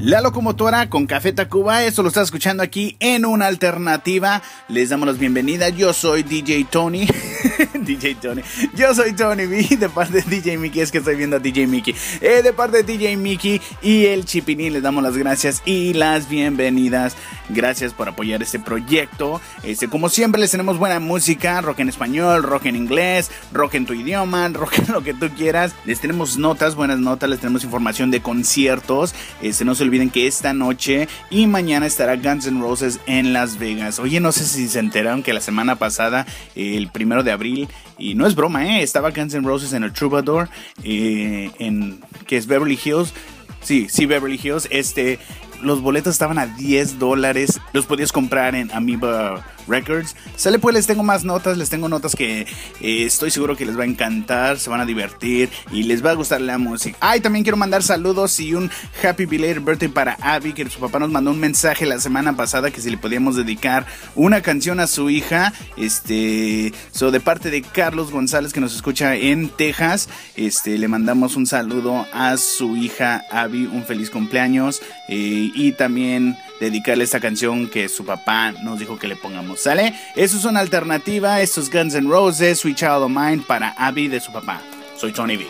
La locomotora con Café Tacuba, eso lo está escuchando aquí en una alternativa. Les damos la bienvenida. Yo soy DJ Tony. DJ Tony. Yo soy Tony B. De parte de DJ Mickey. Es que estoy viendo a DJ Mickey. Eh, de parte de DJ Mickey y el Chipinín. Les damos las gracias y las bienvenidas. Gracias por apoyar este proyecto. Este, como siempre, les tenemos buena música: rock en español, rock en inglés, rock en tu idioma, rock en lo que tú quieras. Les tenemos notas, buenas notas. Les tenemos información de conciertos. Este, no se olviden que esta noche y mañana estará Guns N' Roses en Las Vegas. Oye, no sé si se enteraron que la semana pasada, el primero de abril, y no es broma, ¿eh? estaba Guns N' Roses en el Troubadour, eh, en que es Beverly Hills. Sí, sí, Beverly Hills. Este, los boletos estaban a 10 dólares. Los podías comprar en Amoeba Records. Sale pues, les tengo más notas. Les tengo notas que eh, estoy seguro que les va a encantar. Se van a divertir y les va a gustar la música. Ay, también quiero mandar saludos y un happy belated birthday para Abby. Que su papá nos mandó un mensaje la semana pasada que si le podíamos dedicar una canción a su hija. Este, so, de parte de Carlos González que nos escucha en Texas. Este, le mandamos un saludo a su hija Abby. Un feliz cumpleaños. Eh, y también dedicarle esta canción que su papá nos dijo que le pongamos. ¿Sale? Eso es una alternativa. Estos Guns N' Roses, Sweet Child of Mine para Abby de su papá. Soy Tony B.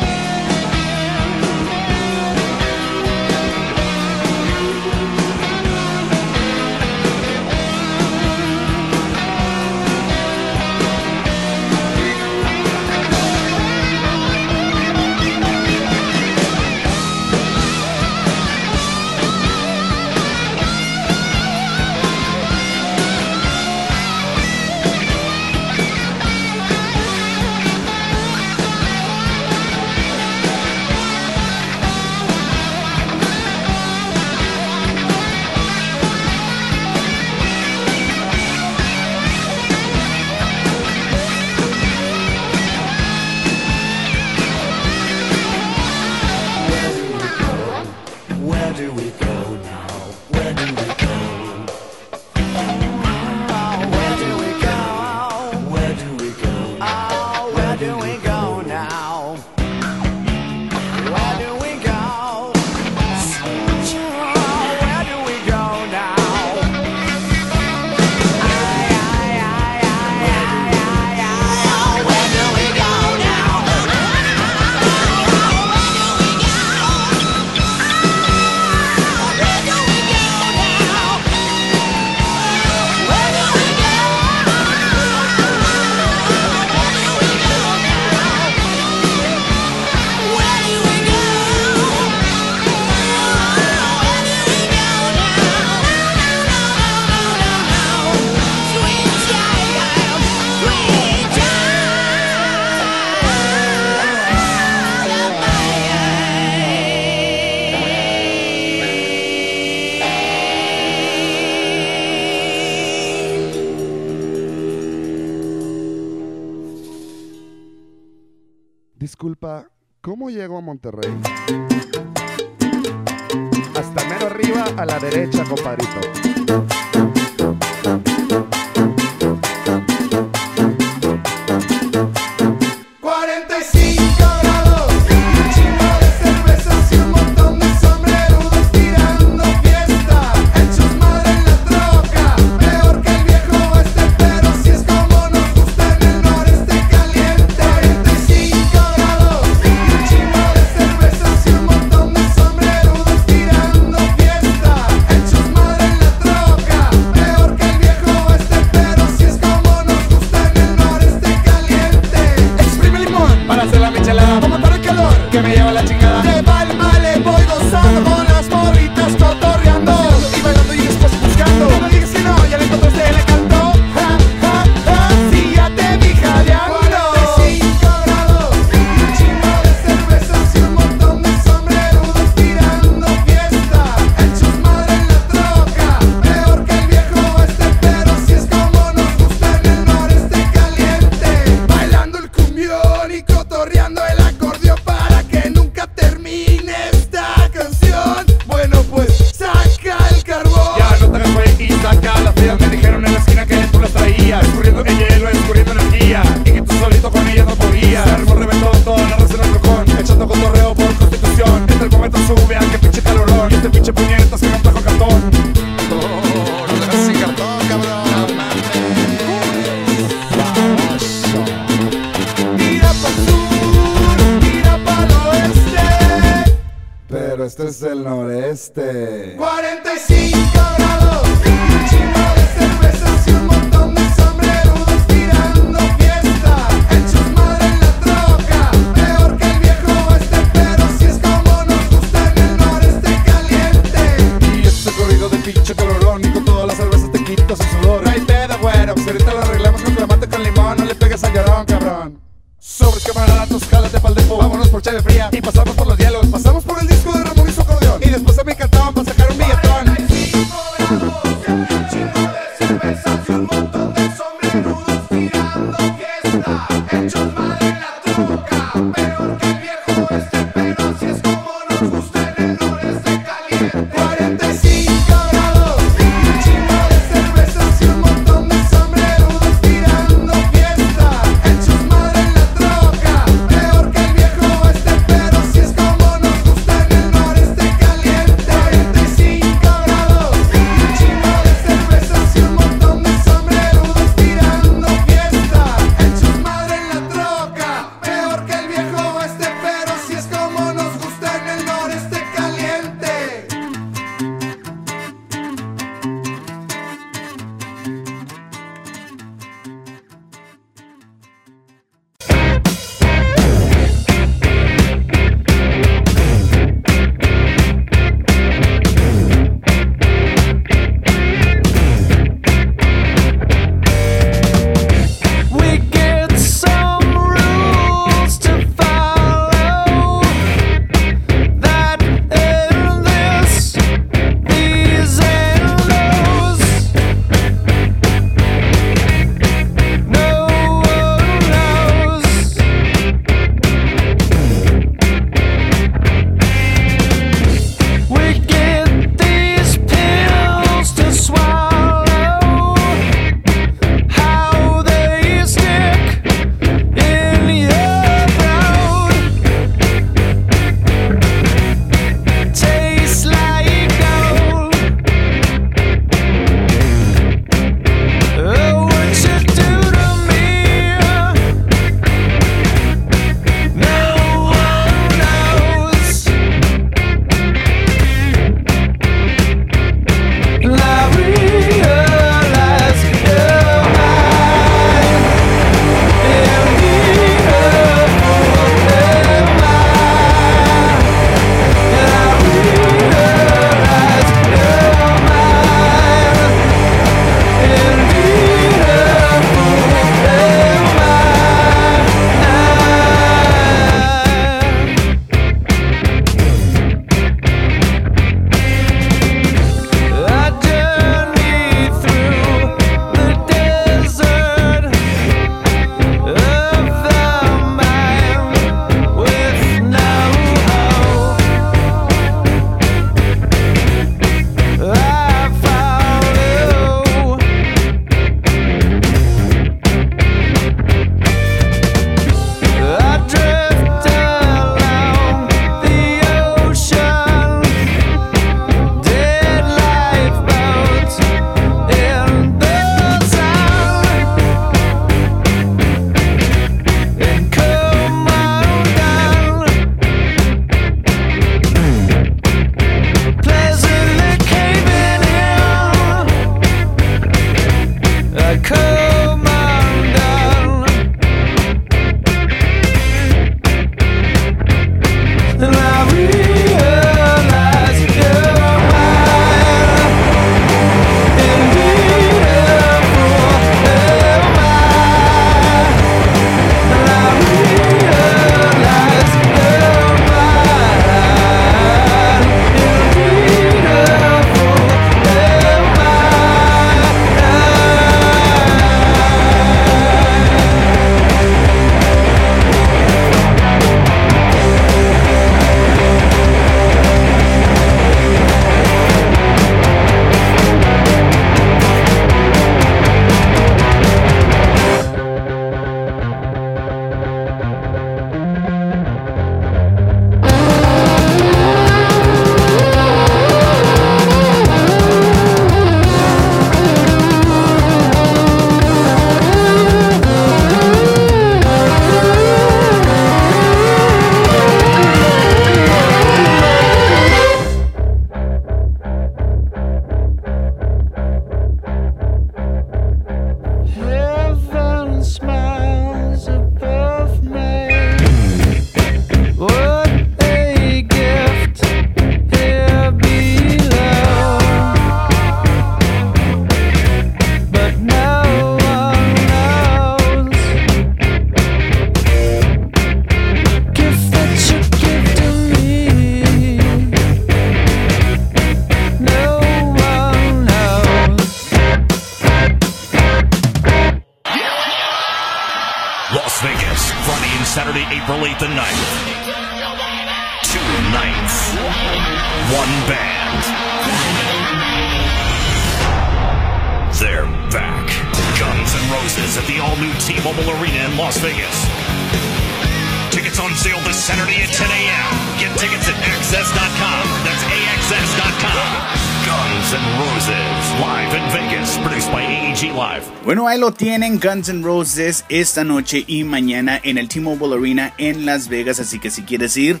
tienen Guns N' Roses esta noche y mañana en el T-Mobile Arena en Las Vegas, así que si quieres ir,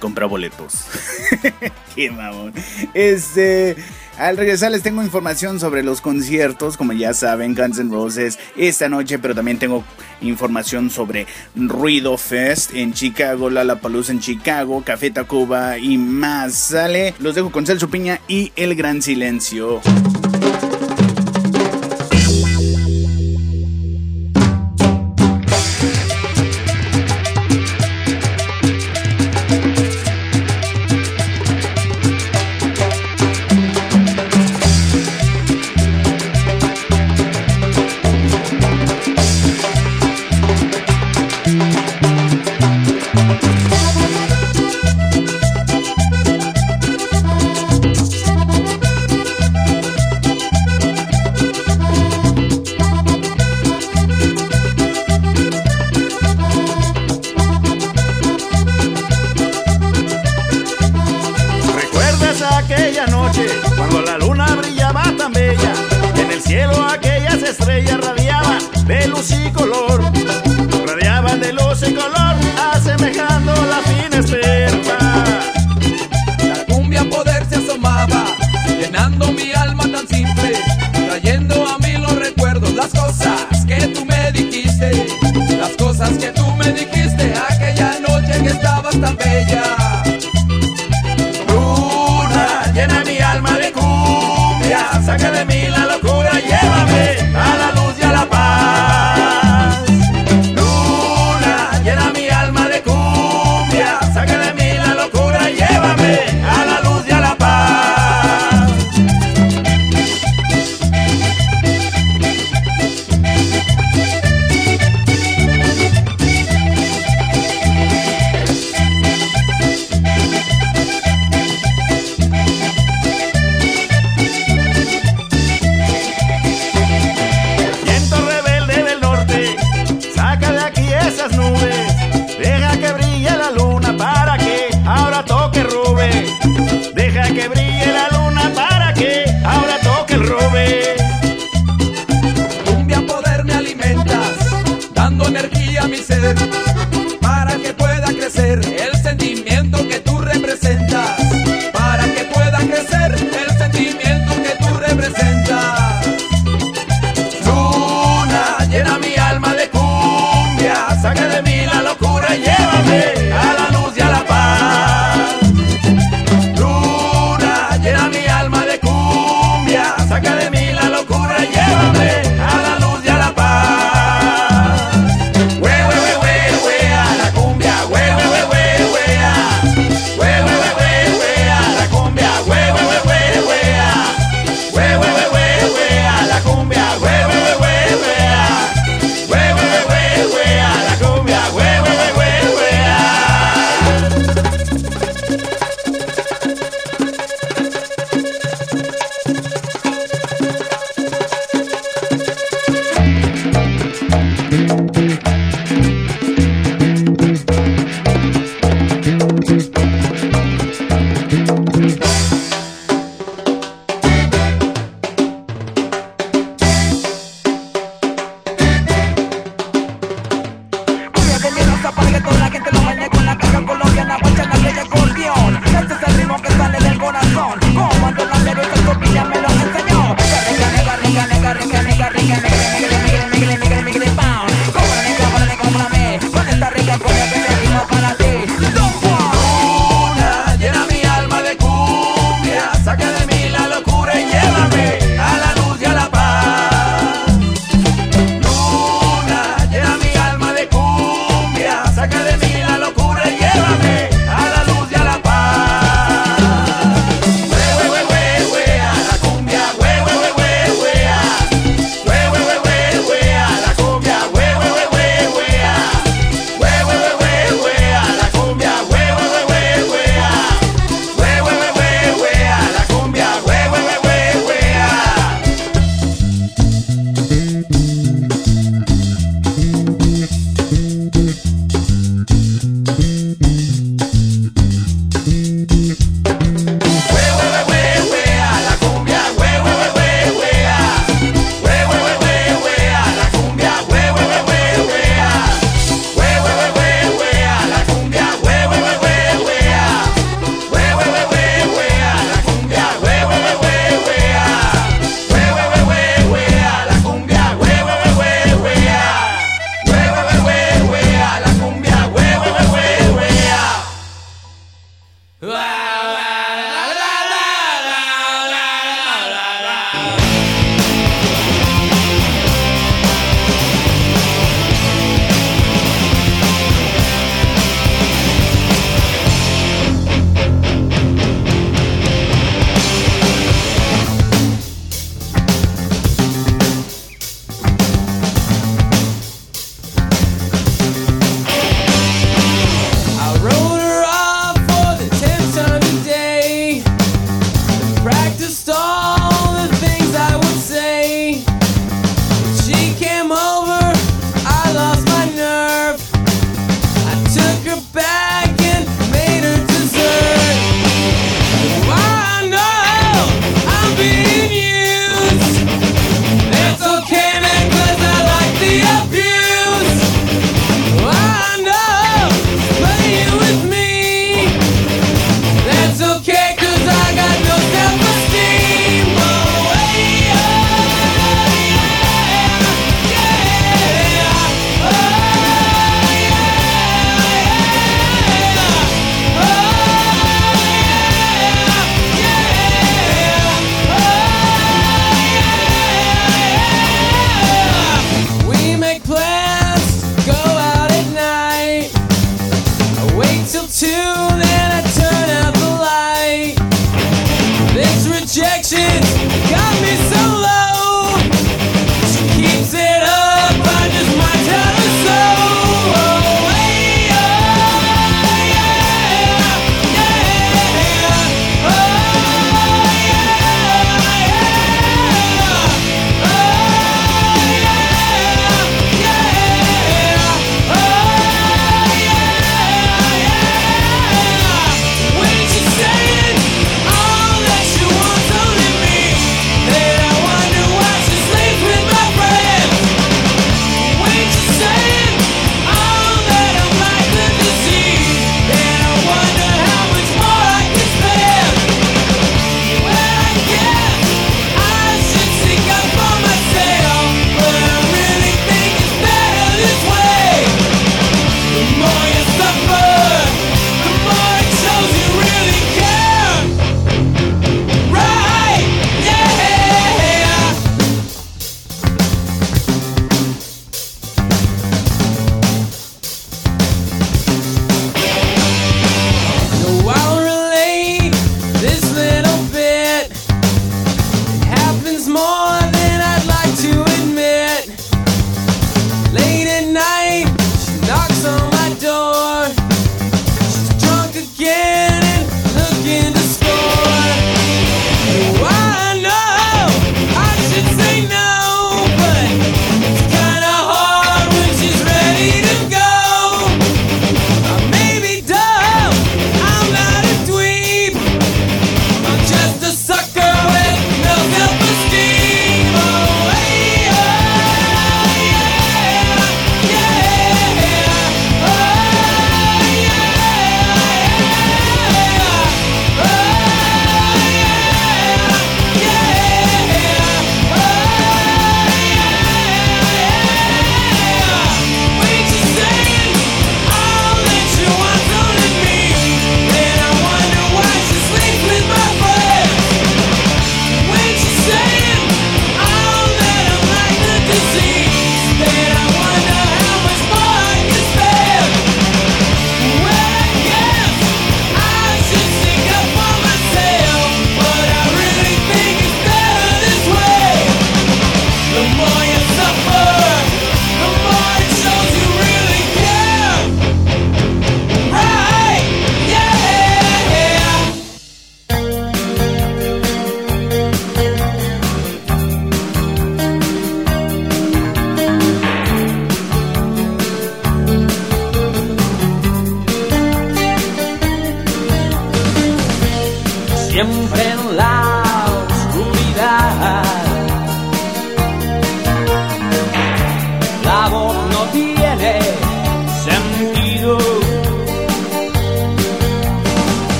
compra boletos. Qué mamón. Este, al regresar les tengo información sobre los conciertos, como ya saben, Guns N' Roses esta noche, pero también tengo información sobre Ruido Fest en Chicago, Lollapalooza en Chicago, Café Tacuba y más. Sale, los dejo con Celso Piña y El Gran Silencio.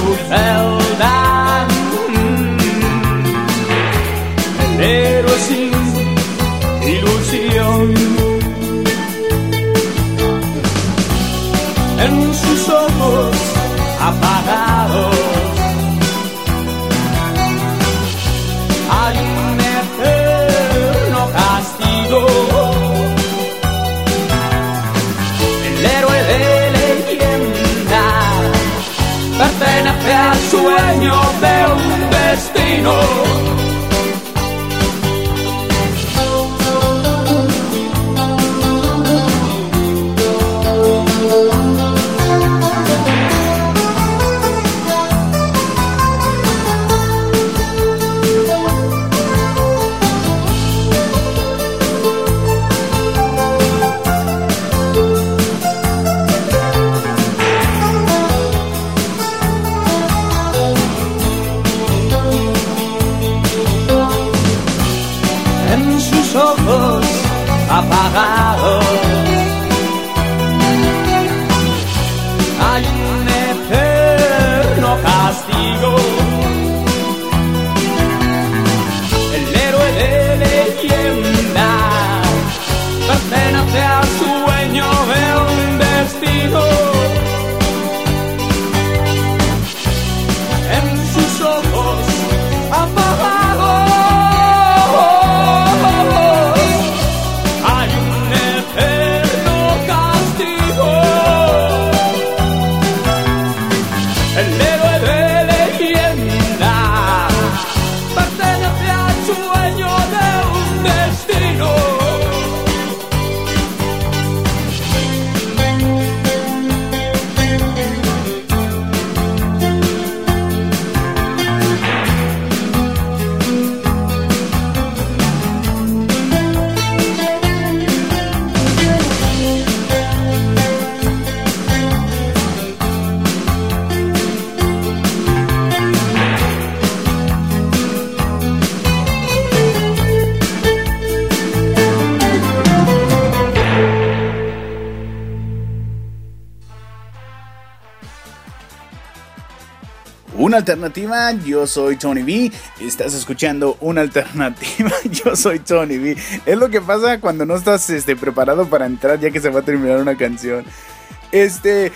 De su al sueño de un destino. Alternativa, yo soy Tony B. Estás escuchando una alternativa, yo soy Tony B. Es lo que pasa cuando no estás este, preparado para entrar ya que se va a terminar una canción. Este,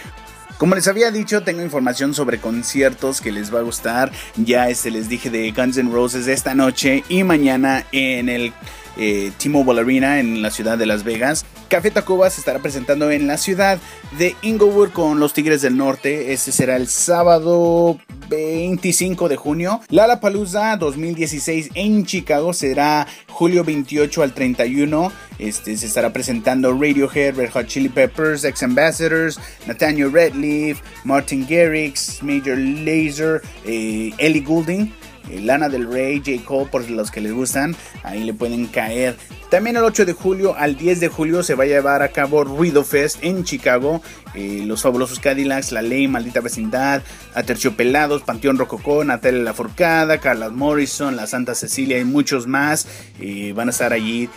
como les había dicho, tengo información sobre conciertos que les va a gustar. Ya este, les dije de Guns N' Roses esta noche y mañana en el eh, T-Mobile Arena en la ciudad de Las Vegas. Café Tacuba se estará presentando en la ciudad de Inglewood con los Tigres del Norte. Este será el sábado 25 de junio. Lollapalooza 2016 en Chicago será julio 28 al 31. Este, se estará presentando Radiohead, Red Hot Chili Peppers, Ex Ambassadors, Nathaniel Redleaf, Martin Garrix, Major Lazer, eh, Ellie Goulding. Eh, Lana del Rey, J. Cole, por los que les gustan, ahí le pueden caer. También el 8 de julio al 10 de julio se va a llevar a cabo Ruido Fest en Chicago. Eh, los fabulosos Cadillacs, La Ley, Maldita Vecindad, Aterciopelados, Panteón Rococó, Natalia La Forcada, Carla Morrison, La Santa Cecilia y muchos más eh, van a estar allí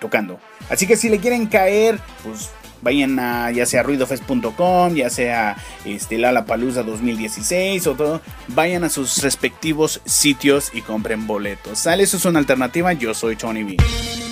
tocando. Así que si le quieren caer, pues vayan a ya sea ruidofest.com, ya sea este, Palusa 2016 o todo, vayan a sus respectivos sitios y compren boletos. Sale, eso es una alternativa, yo soy Tony B.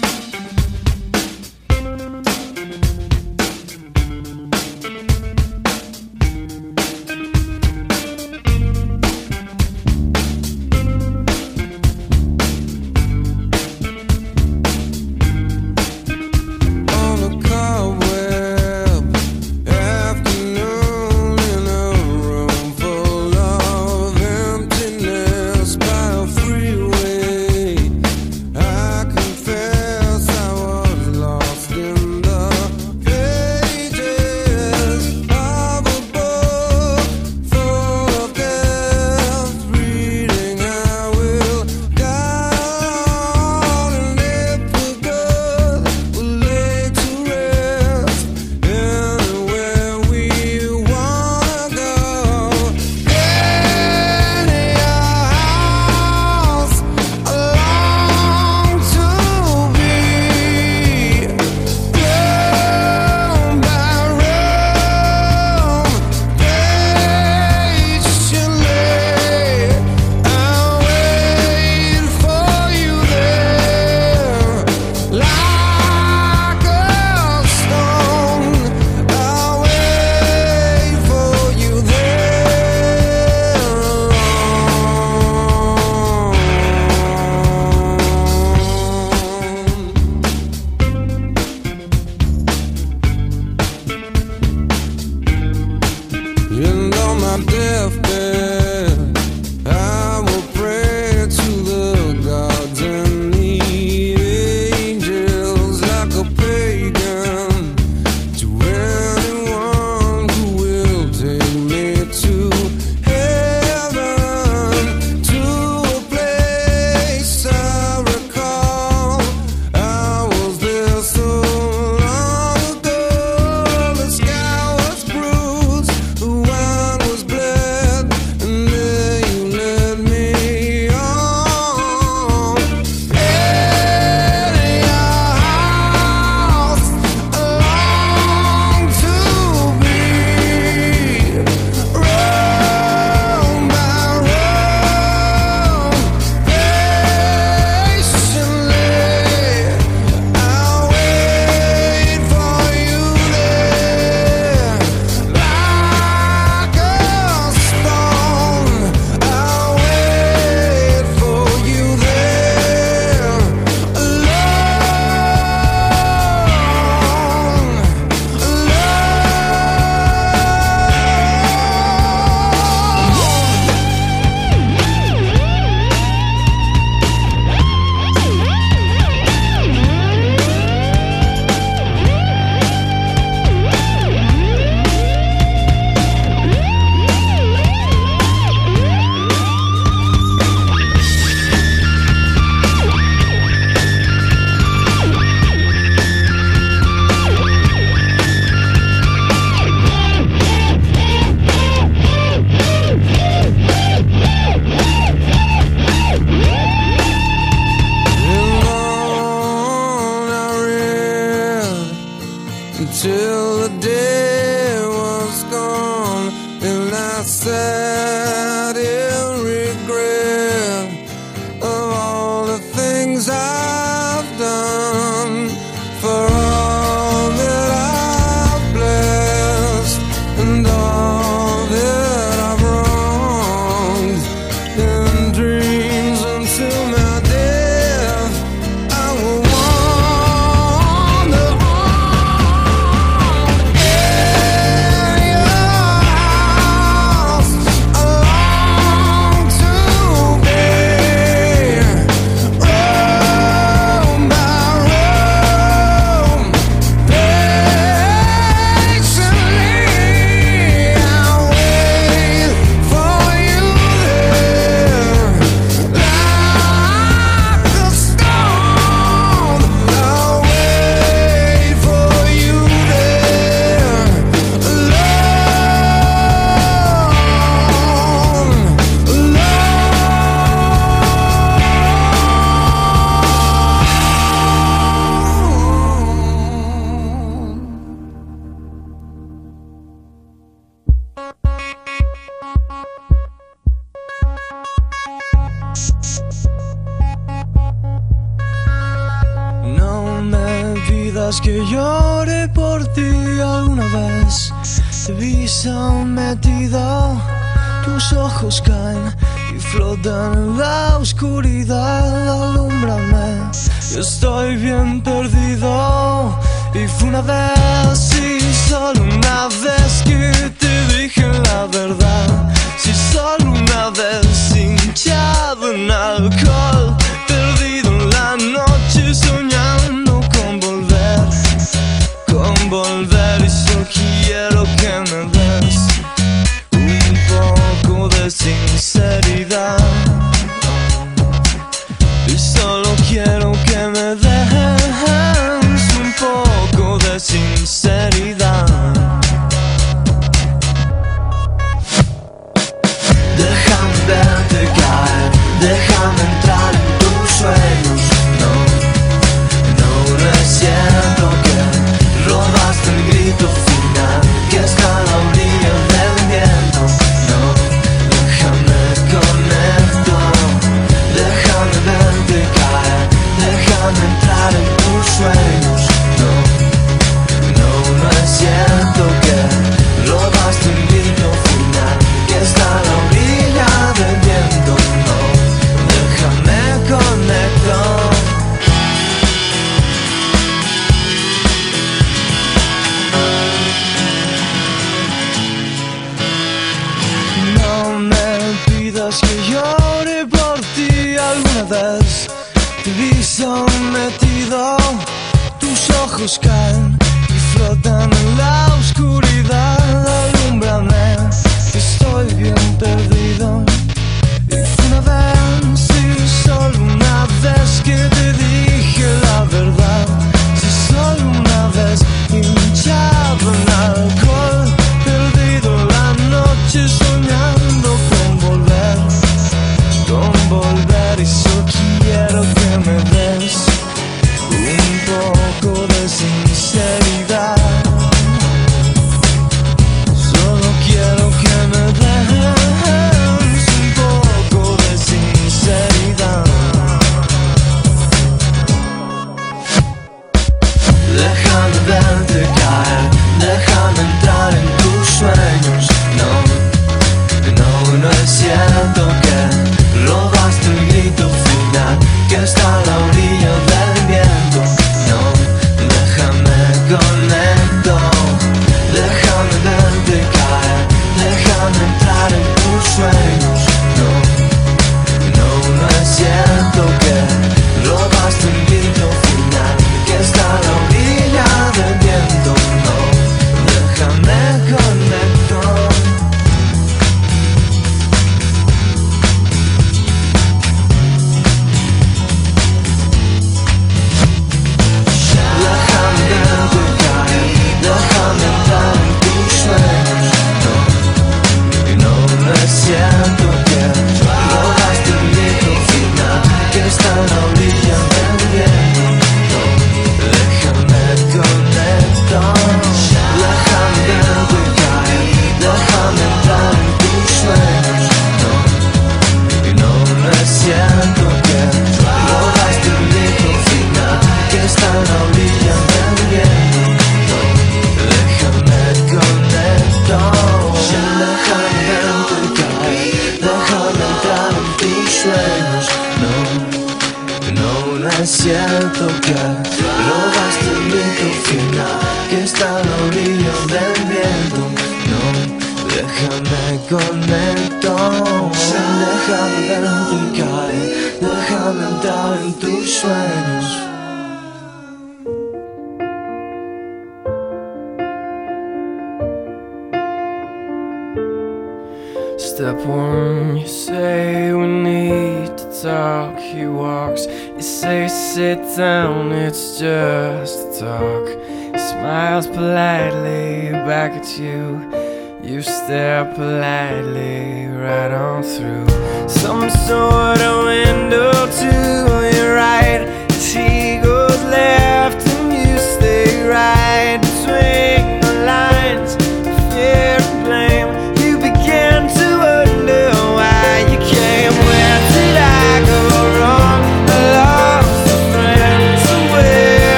myself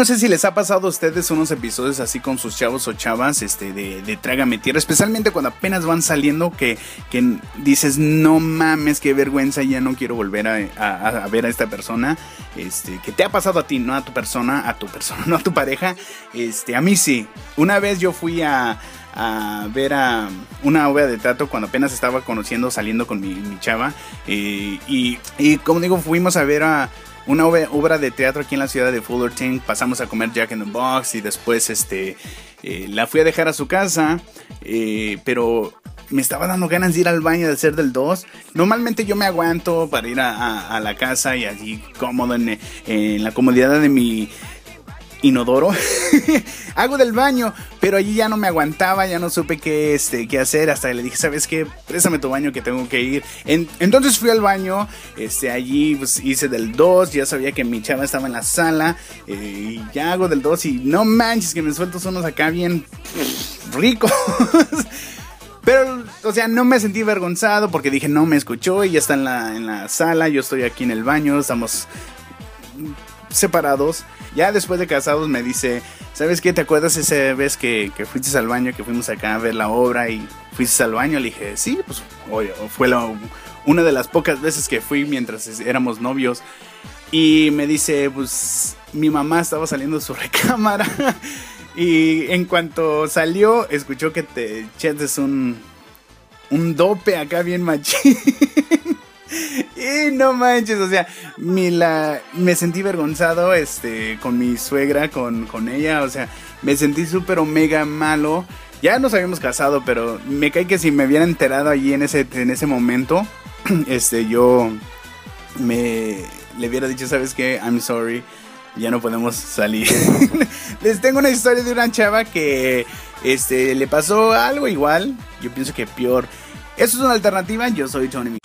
no sé si les ha pasado a ustedes unos episodios así con sus chavos o chavas este, de, de Trágame Tierra, especialmente cuando apenas van saliendo que, que dices, no mames, qué vergüenza, ya no quiero volver a, ver a esta persona. Este, que te ha pasado a ti, no a tu persona, a tu persona, no a tu pareja. Este, a mí sí. Una vez yo fui a, a ver a una obra de teatro cuando apenas estaba conociendo, saliendo con mi, mi chava. eh, y, y como digo, fuimos a ver a una obra, de teatro aquí en la ciudad de Fullerton. Pasamos a comer Jack in the Box y después este, eh, la fui a dejar a su casa. eh, pero me estaba dando ganas de ir al baño de hacer del 2. Normalmente yo me aguanto para ir a la casa y allí cómodo en, en la comodidad de mi inodoro. Hago del baño, pero allí ya no me aguantaba, ya no supe qué, este, qué hacer. Hasta le dije, ¿sabes qué? Préstame tu baño que tengo que ir. En- entonces fui al baño, este, allí pues, hice del 2, ya sabía que mi chava estaba en la sala. eh, y ya hago del 2 y no manches que me suelto unos acá bien ricos. Pero, o sea, no me sentí avergonzado porque dije, no me escuchó y ya está en la, en la sala, yo estoy aquí en el baño, estamos separados. Ya después de casados me dice, ¿sabes qué? ¿Te acuerdas esa vez que, que fuiste al baño, que fuimos acá a ver la obra y fuiste al baño? Le dije, sí, pues oye, fue una de las pocas veces que fui mientras éramos novios. Y me dice, pues mi mamá estaba saliendo de su recámara. y en cuanto salió, escuchó que te echaste un, un dope acá bien machín. Y no manches, o sea, mi la, me sentí vergonzado este, con mi suegra, con, con ella, o sea, me sentí súper omega malo. Ya nos habíamos casado, pero me cae que si me hubiera enterado allí en ese, en ese momento, este, yo me le hubiera dicho, ¿sabes qué? I'm sorry, ya no podemos salir. Les tengo una historia de una chava que este, le pasó algo igual, yo pienso que peor. Eso es una alternativa, yo soy Tony.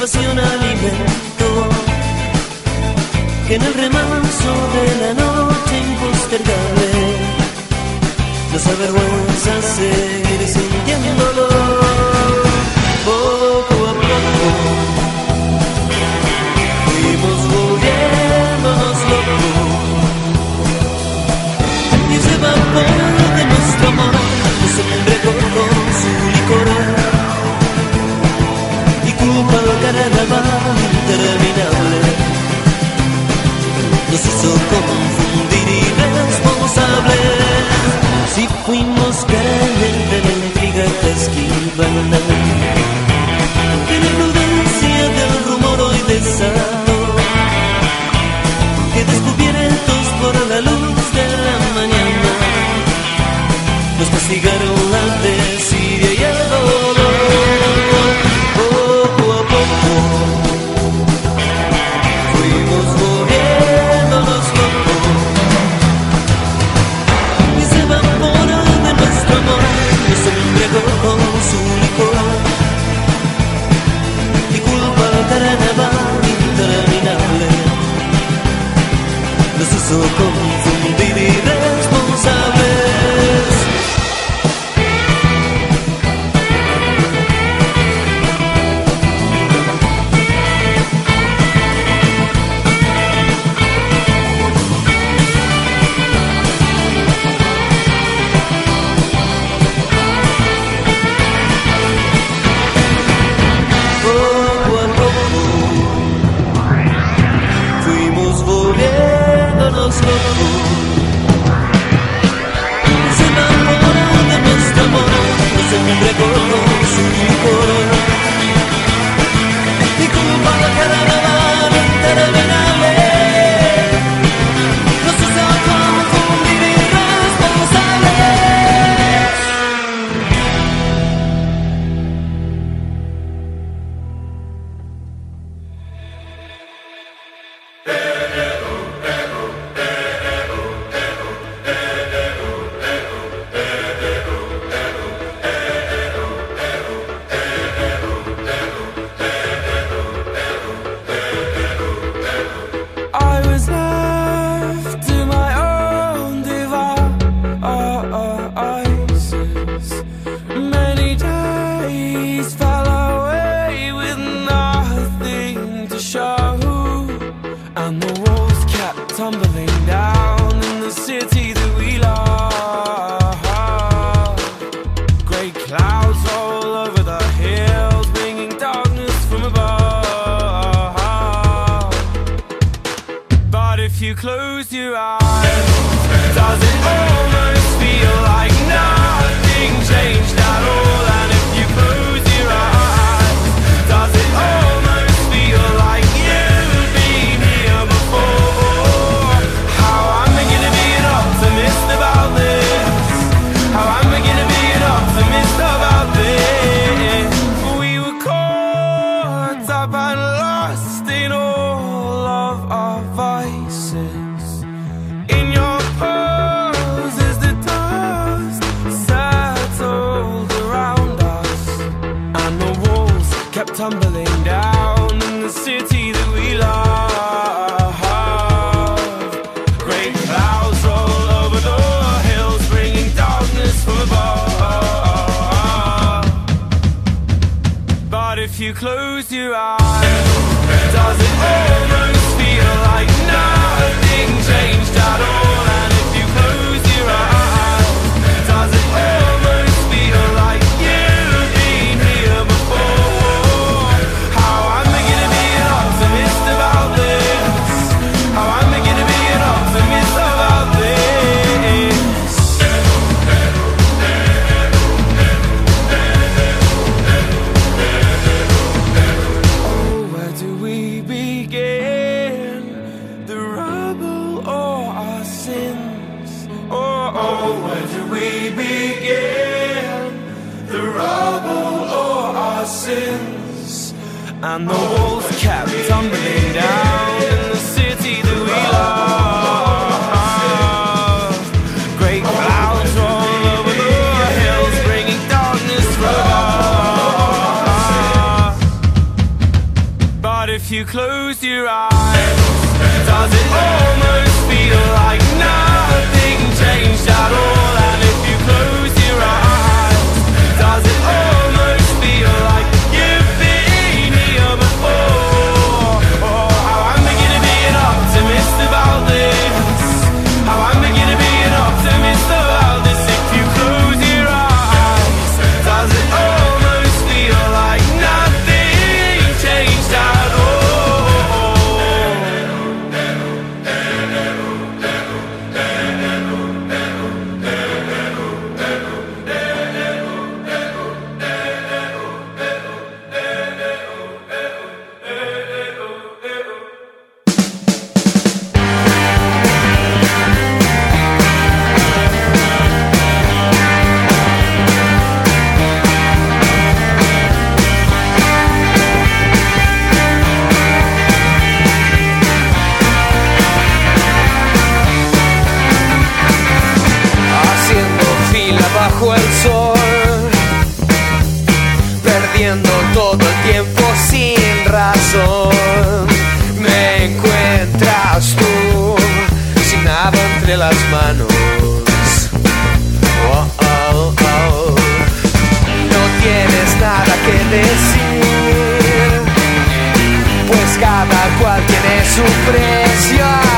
Pasión alimento. Que en el remanso de la noche impostergable nos avergüenza seguir sintiéndolo. Poco a poco fuimos volviéndonos locos. Y ese vapor de nuestro amor nos embriagó con su licor al carnaval interminable Nos hizo confundir irresponsables Si fuimos carnes de intriga que esquivan De la prudencia del rumor hoy desató que descubiertos por la luz de la mañana nos castigaron nos hizo entre las manos. Oh, oh, oh. No tienes nada que decir, pues cada cual tiene su precio.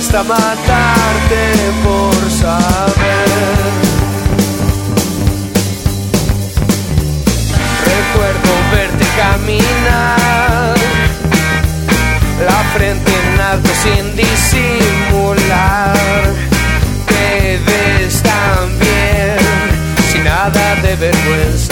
hasta matarte por saber. Recuerdo verte caminar, la frente en alto sin disimular. Te ves tan bien, sin nada de vergüenza.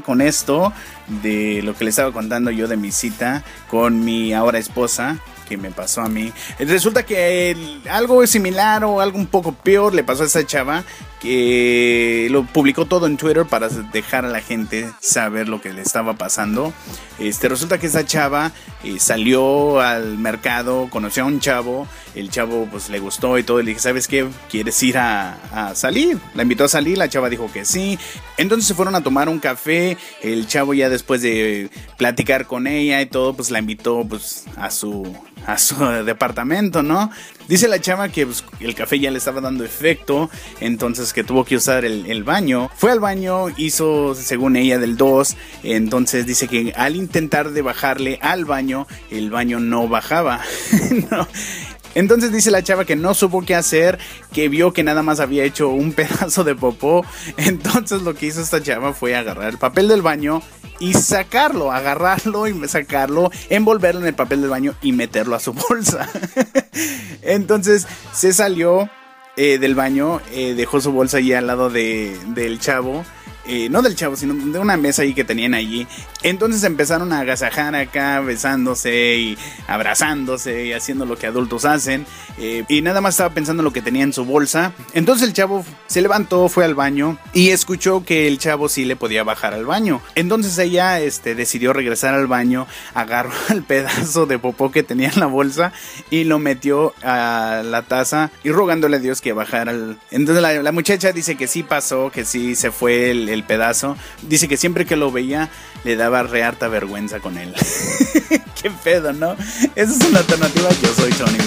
Con esto de lo que le estaba contando yo de mi cita con mi ahora esposa que me pasó a mí. Resulta que el- algo similar o algo un poco peor le pasó a esa chava que lo publicó todo en Twitter para dejar a la gente saber lo que le estaba pasando. Este resulta que esa chava eh, salió al mercado, conoció a un chavo, el chavo pues le gustó y todo, le dije, ¿sabes qué? ¿Quieres ir a, a salir? La invitó a salir, la chava dijo que sí. Entonces se fueron a tomar un café, el chavo ya después de platicar con ella y todo, pues la invitó pues a su a su departamento, ¿no? Dice la chava que pues, el café ya le estaba dando efecto, entonces que tuvo que usar el, el baño. Fue al baño, hizo, según ella, del 2, entonces dice que al intentar de bajarle al baño, el baño no bajaba. No. Entonces dice la chava que no supo qué hacer, que vio que nada más había hecho un pedazo de popó. Entonces lo que hizo esta chava fue agarrar el papel del baño y sacarlo, agarrarlo y sacarlo, envolverlo en el papel del baño y meterlo a su bolsa. Entonces se salió eh, del baño, eh, dejó su bolsa ahí al lado de, del chavo. Eh, no del chavo, sino de una mesa ahí que tenían allí. Entonces empezaron a agasajar acá, besándose y abrazándose y haciendo lo que adultos hacen. eh, y nada más estaba pensando en lo que tenía en su bolsa. Entonces el chavo se levantó, fue al baño y escuchó que el chavo sí le podía bajar al baño. Entonces ella este, decidió regresar al baño, agarró el pedazo de popó que tenía en la bolsa y lo metió a la taza y rogándole a Dios que bajara el... Entonces la, muchacha dice que sí pasó, que sí se fue el pedazo. Dice que siempre que lo veía le daba re harta vergüenza con él. Qué pedo, ¿no? Esa es una alternativa. Yo soy Tony.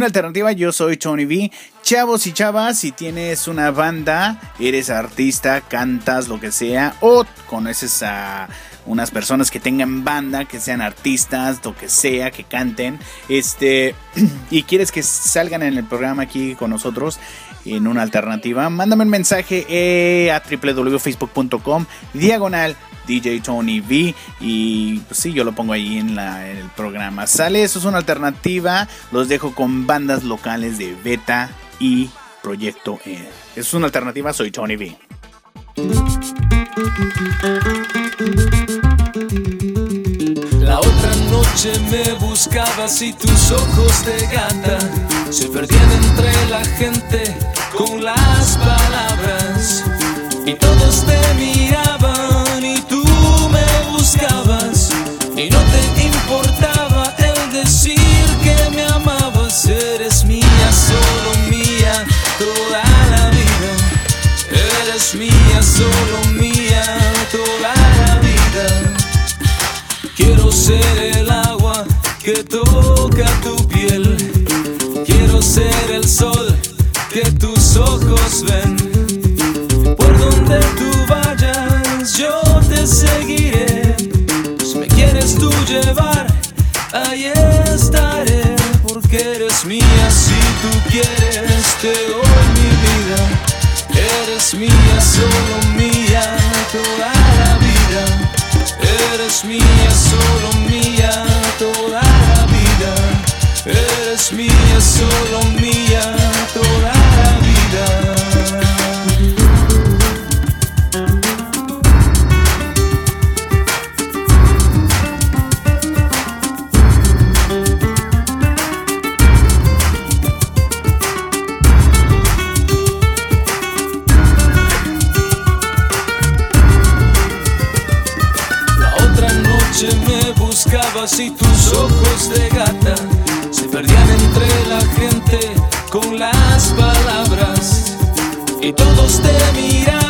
Una alternativa, yo soy Tony V. Chavos y chavas, si tienes una banda, eres artista, cantas, lo que sea, o conoces a unas personas que tengan banda, que sean artistas, lo que sea, que canten, este, y quieres que salgan en el programa aquí con nosotros en una alternativa, mándame un mensaje eh, a www.facebook.com diagonal DJ Tony V y pues sí, yo lo pongo ahí en, la, en el programa. Sale, eso es una alternativa. Los dejo con bandas locales de Beta y Proyecto E. Es una alternativa, soy Tony V. La otra noche me buscabas y tus ojos de gata se perdían entre la gente con las palabras. Y todos te miraban solo mía, toda la vida. Quiero ser el agua que toca tu piel. Quiero ser el sol que tus ojos ven. Por donde tú vayas, yo te seguiré. Si me quieres tú llevar, ahí estaré. Porque eres mía si tú quieres, te doy mi vida. Eres mía, solo mía, toda la vida. Eres mía, solo mía, toda la vida. Eres mía, solo mía, buscabas y tus ojos de gata se perdían entre la gente con las palabras. Y todos te miraban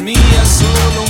mía, solo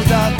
maldad.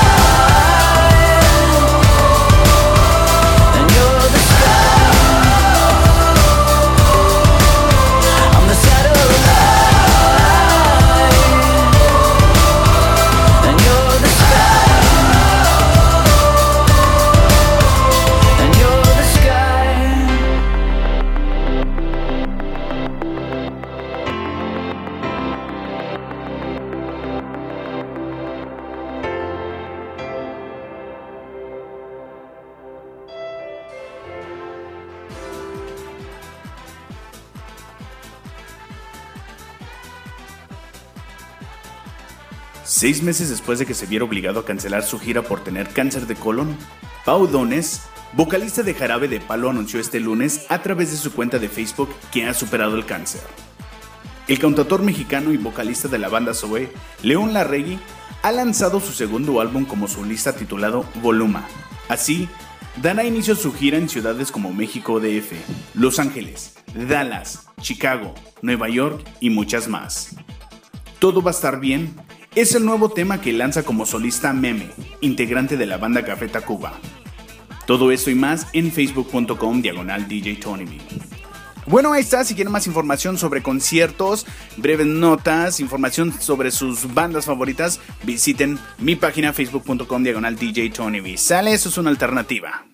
Seis meses después de que se viera obligado a cancelar su gira por tener cáncer de colon, Pau Dones, vocalista de Jarabe de Palo, anunció este lunes a través de su cuenta de Facebook que ha superado el cáncer. El cantautor mexicano y vocalista de la banda Zoe, León Larregui, ha lanzado su segundo álbum como solista titulado Voluma. Así, dará inicio su gira en ciudades como México DF, Los Ángeles, Dallas, Chicago, Nueva York y muchas más. Todo va a estar bien es el nuevo tema que lanza como solista Meme, integrante de la banda Café Tacuba. Todo esto y más en facebook.com diagonal DJ Tony B. Bueno, ahí está. Si quieren más información sobre conciertos, breves notas, información sobre sus bandas favoritas, visiten mi página facebook.com diagonal DJ Tony Sale, eso es una alternativa.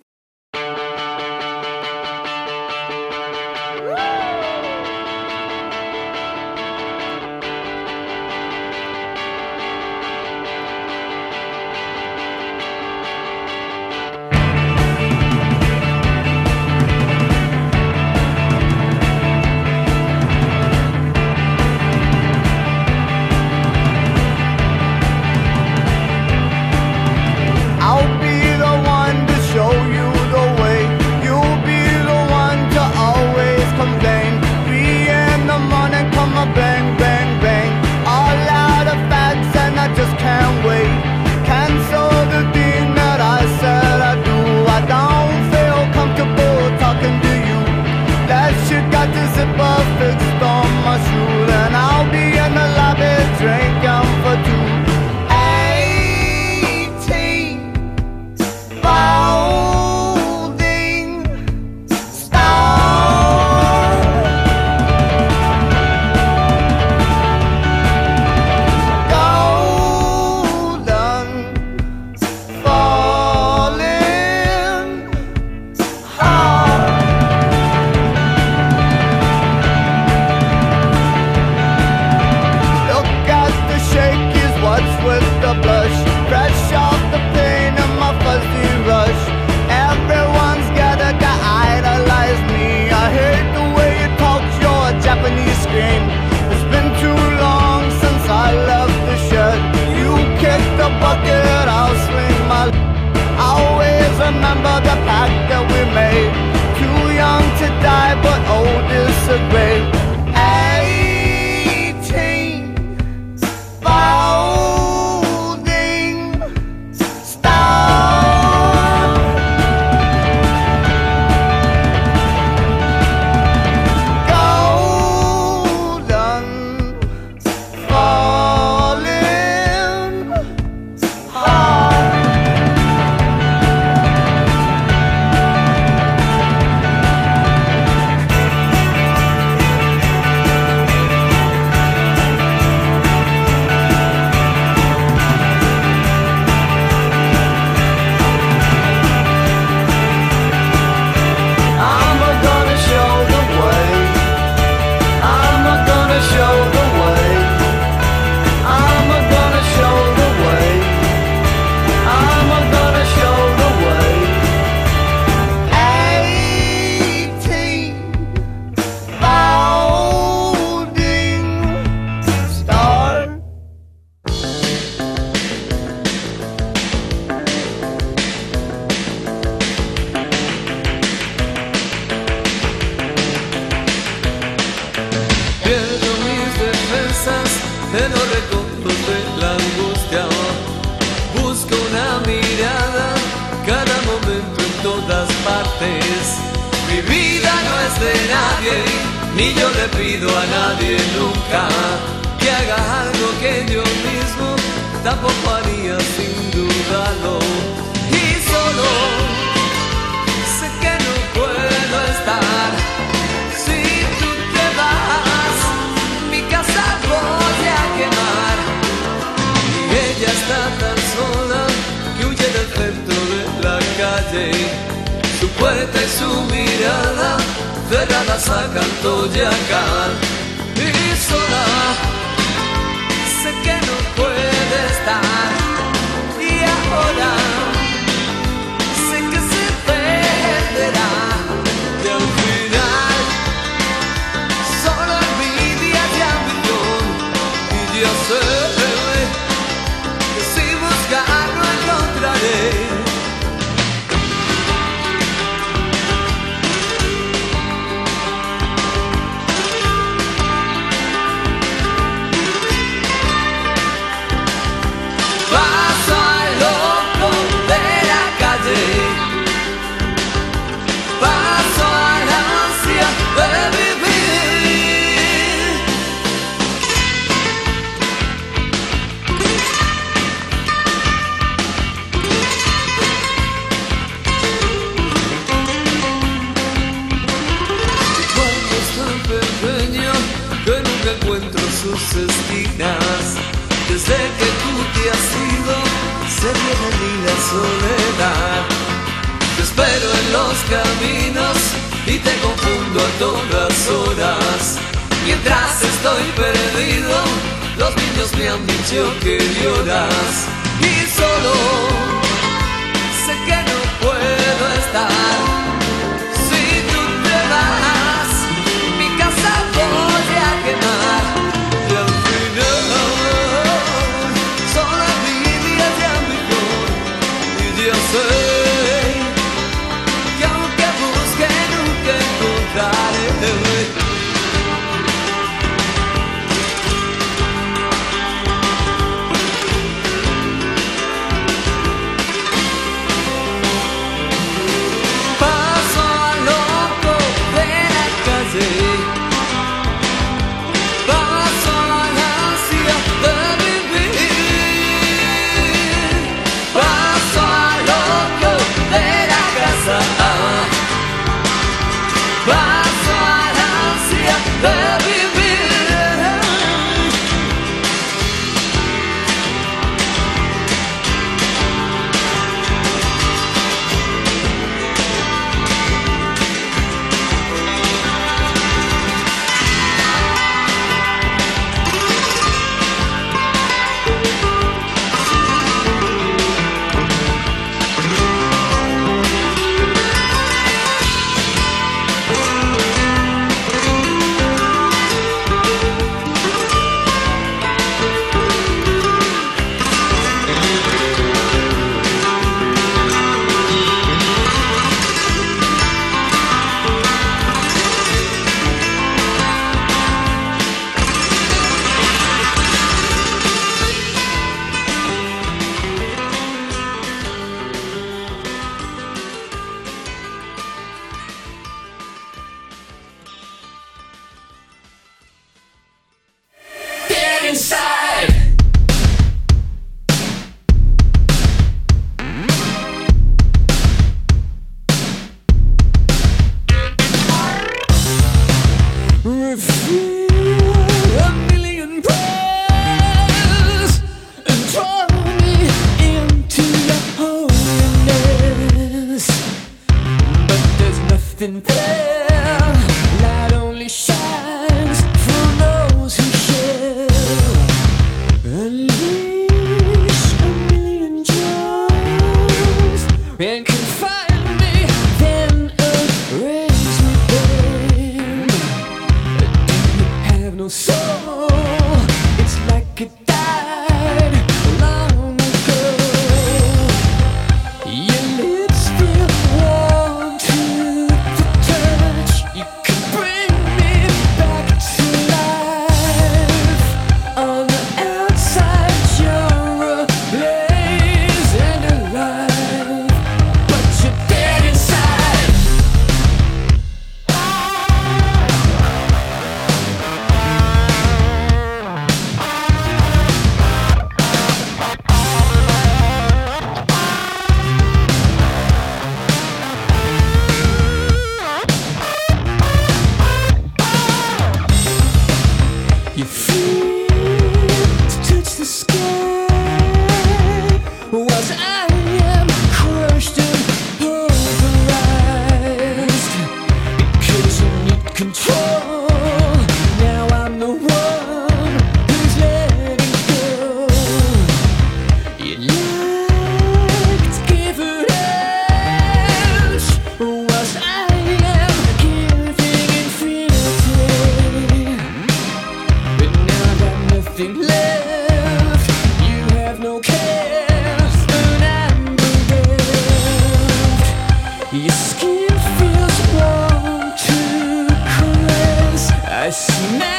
smell.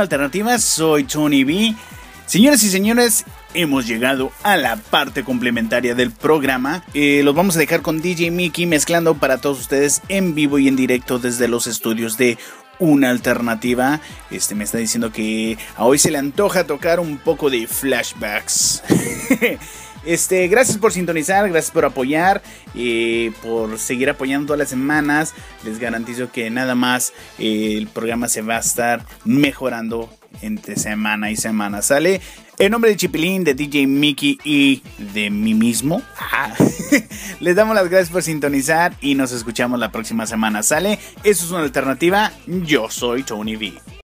Una alternativa. Soy Tony B. Señoras y señores, hemos llegado a la parte complementaria del programa. Eh, los vamos a dejar con DJ Mickey mezclando para todos ustedes en vivo y en directo desde los estudios de una alternativa. Este me está diciendo que a hoy se le antoja tocar un poco de flashbacks. Este, gracias por sintonizar, gracias por apoyar, eh, por seguir apoyando todas las semanas. Les garantizo que nada más eh, el programa se va a estar mejorando entre semana y semana. ¿Sale? En nombre de Chipilín, de DJ Mickey y de mí mismo, les damos las gracias por sintonizar y nos escuchamos la próxima semana. ¿Sale? Eso es una alternativa. Yo soy Tony V.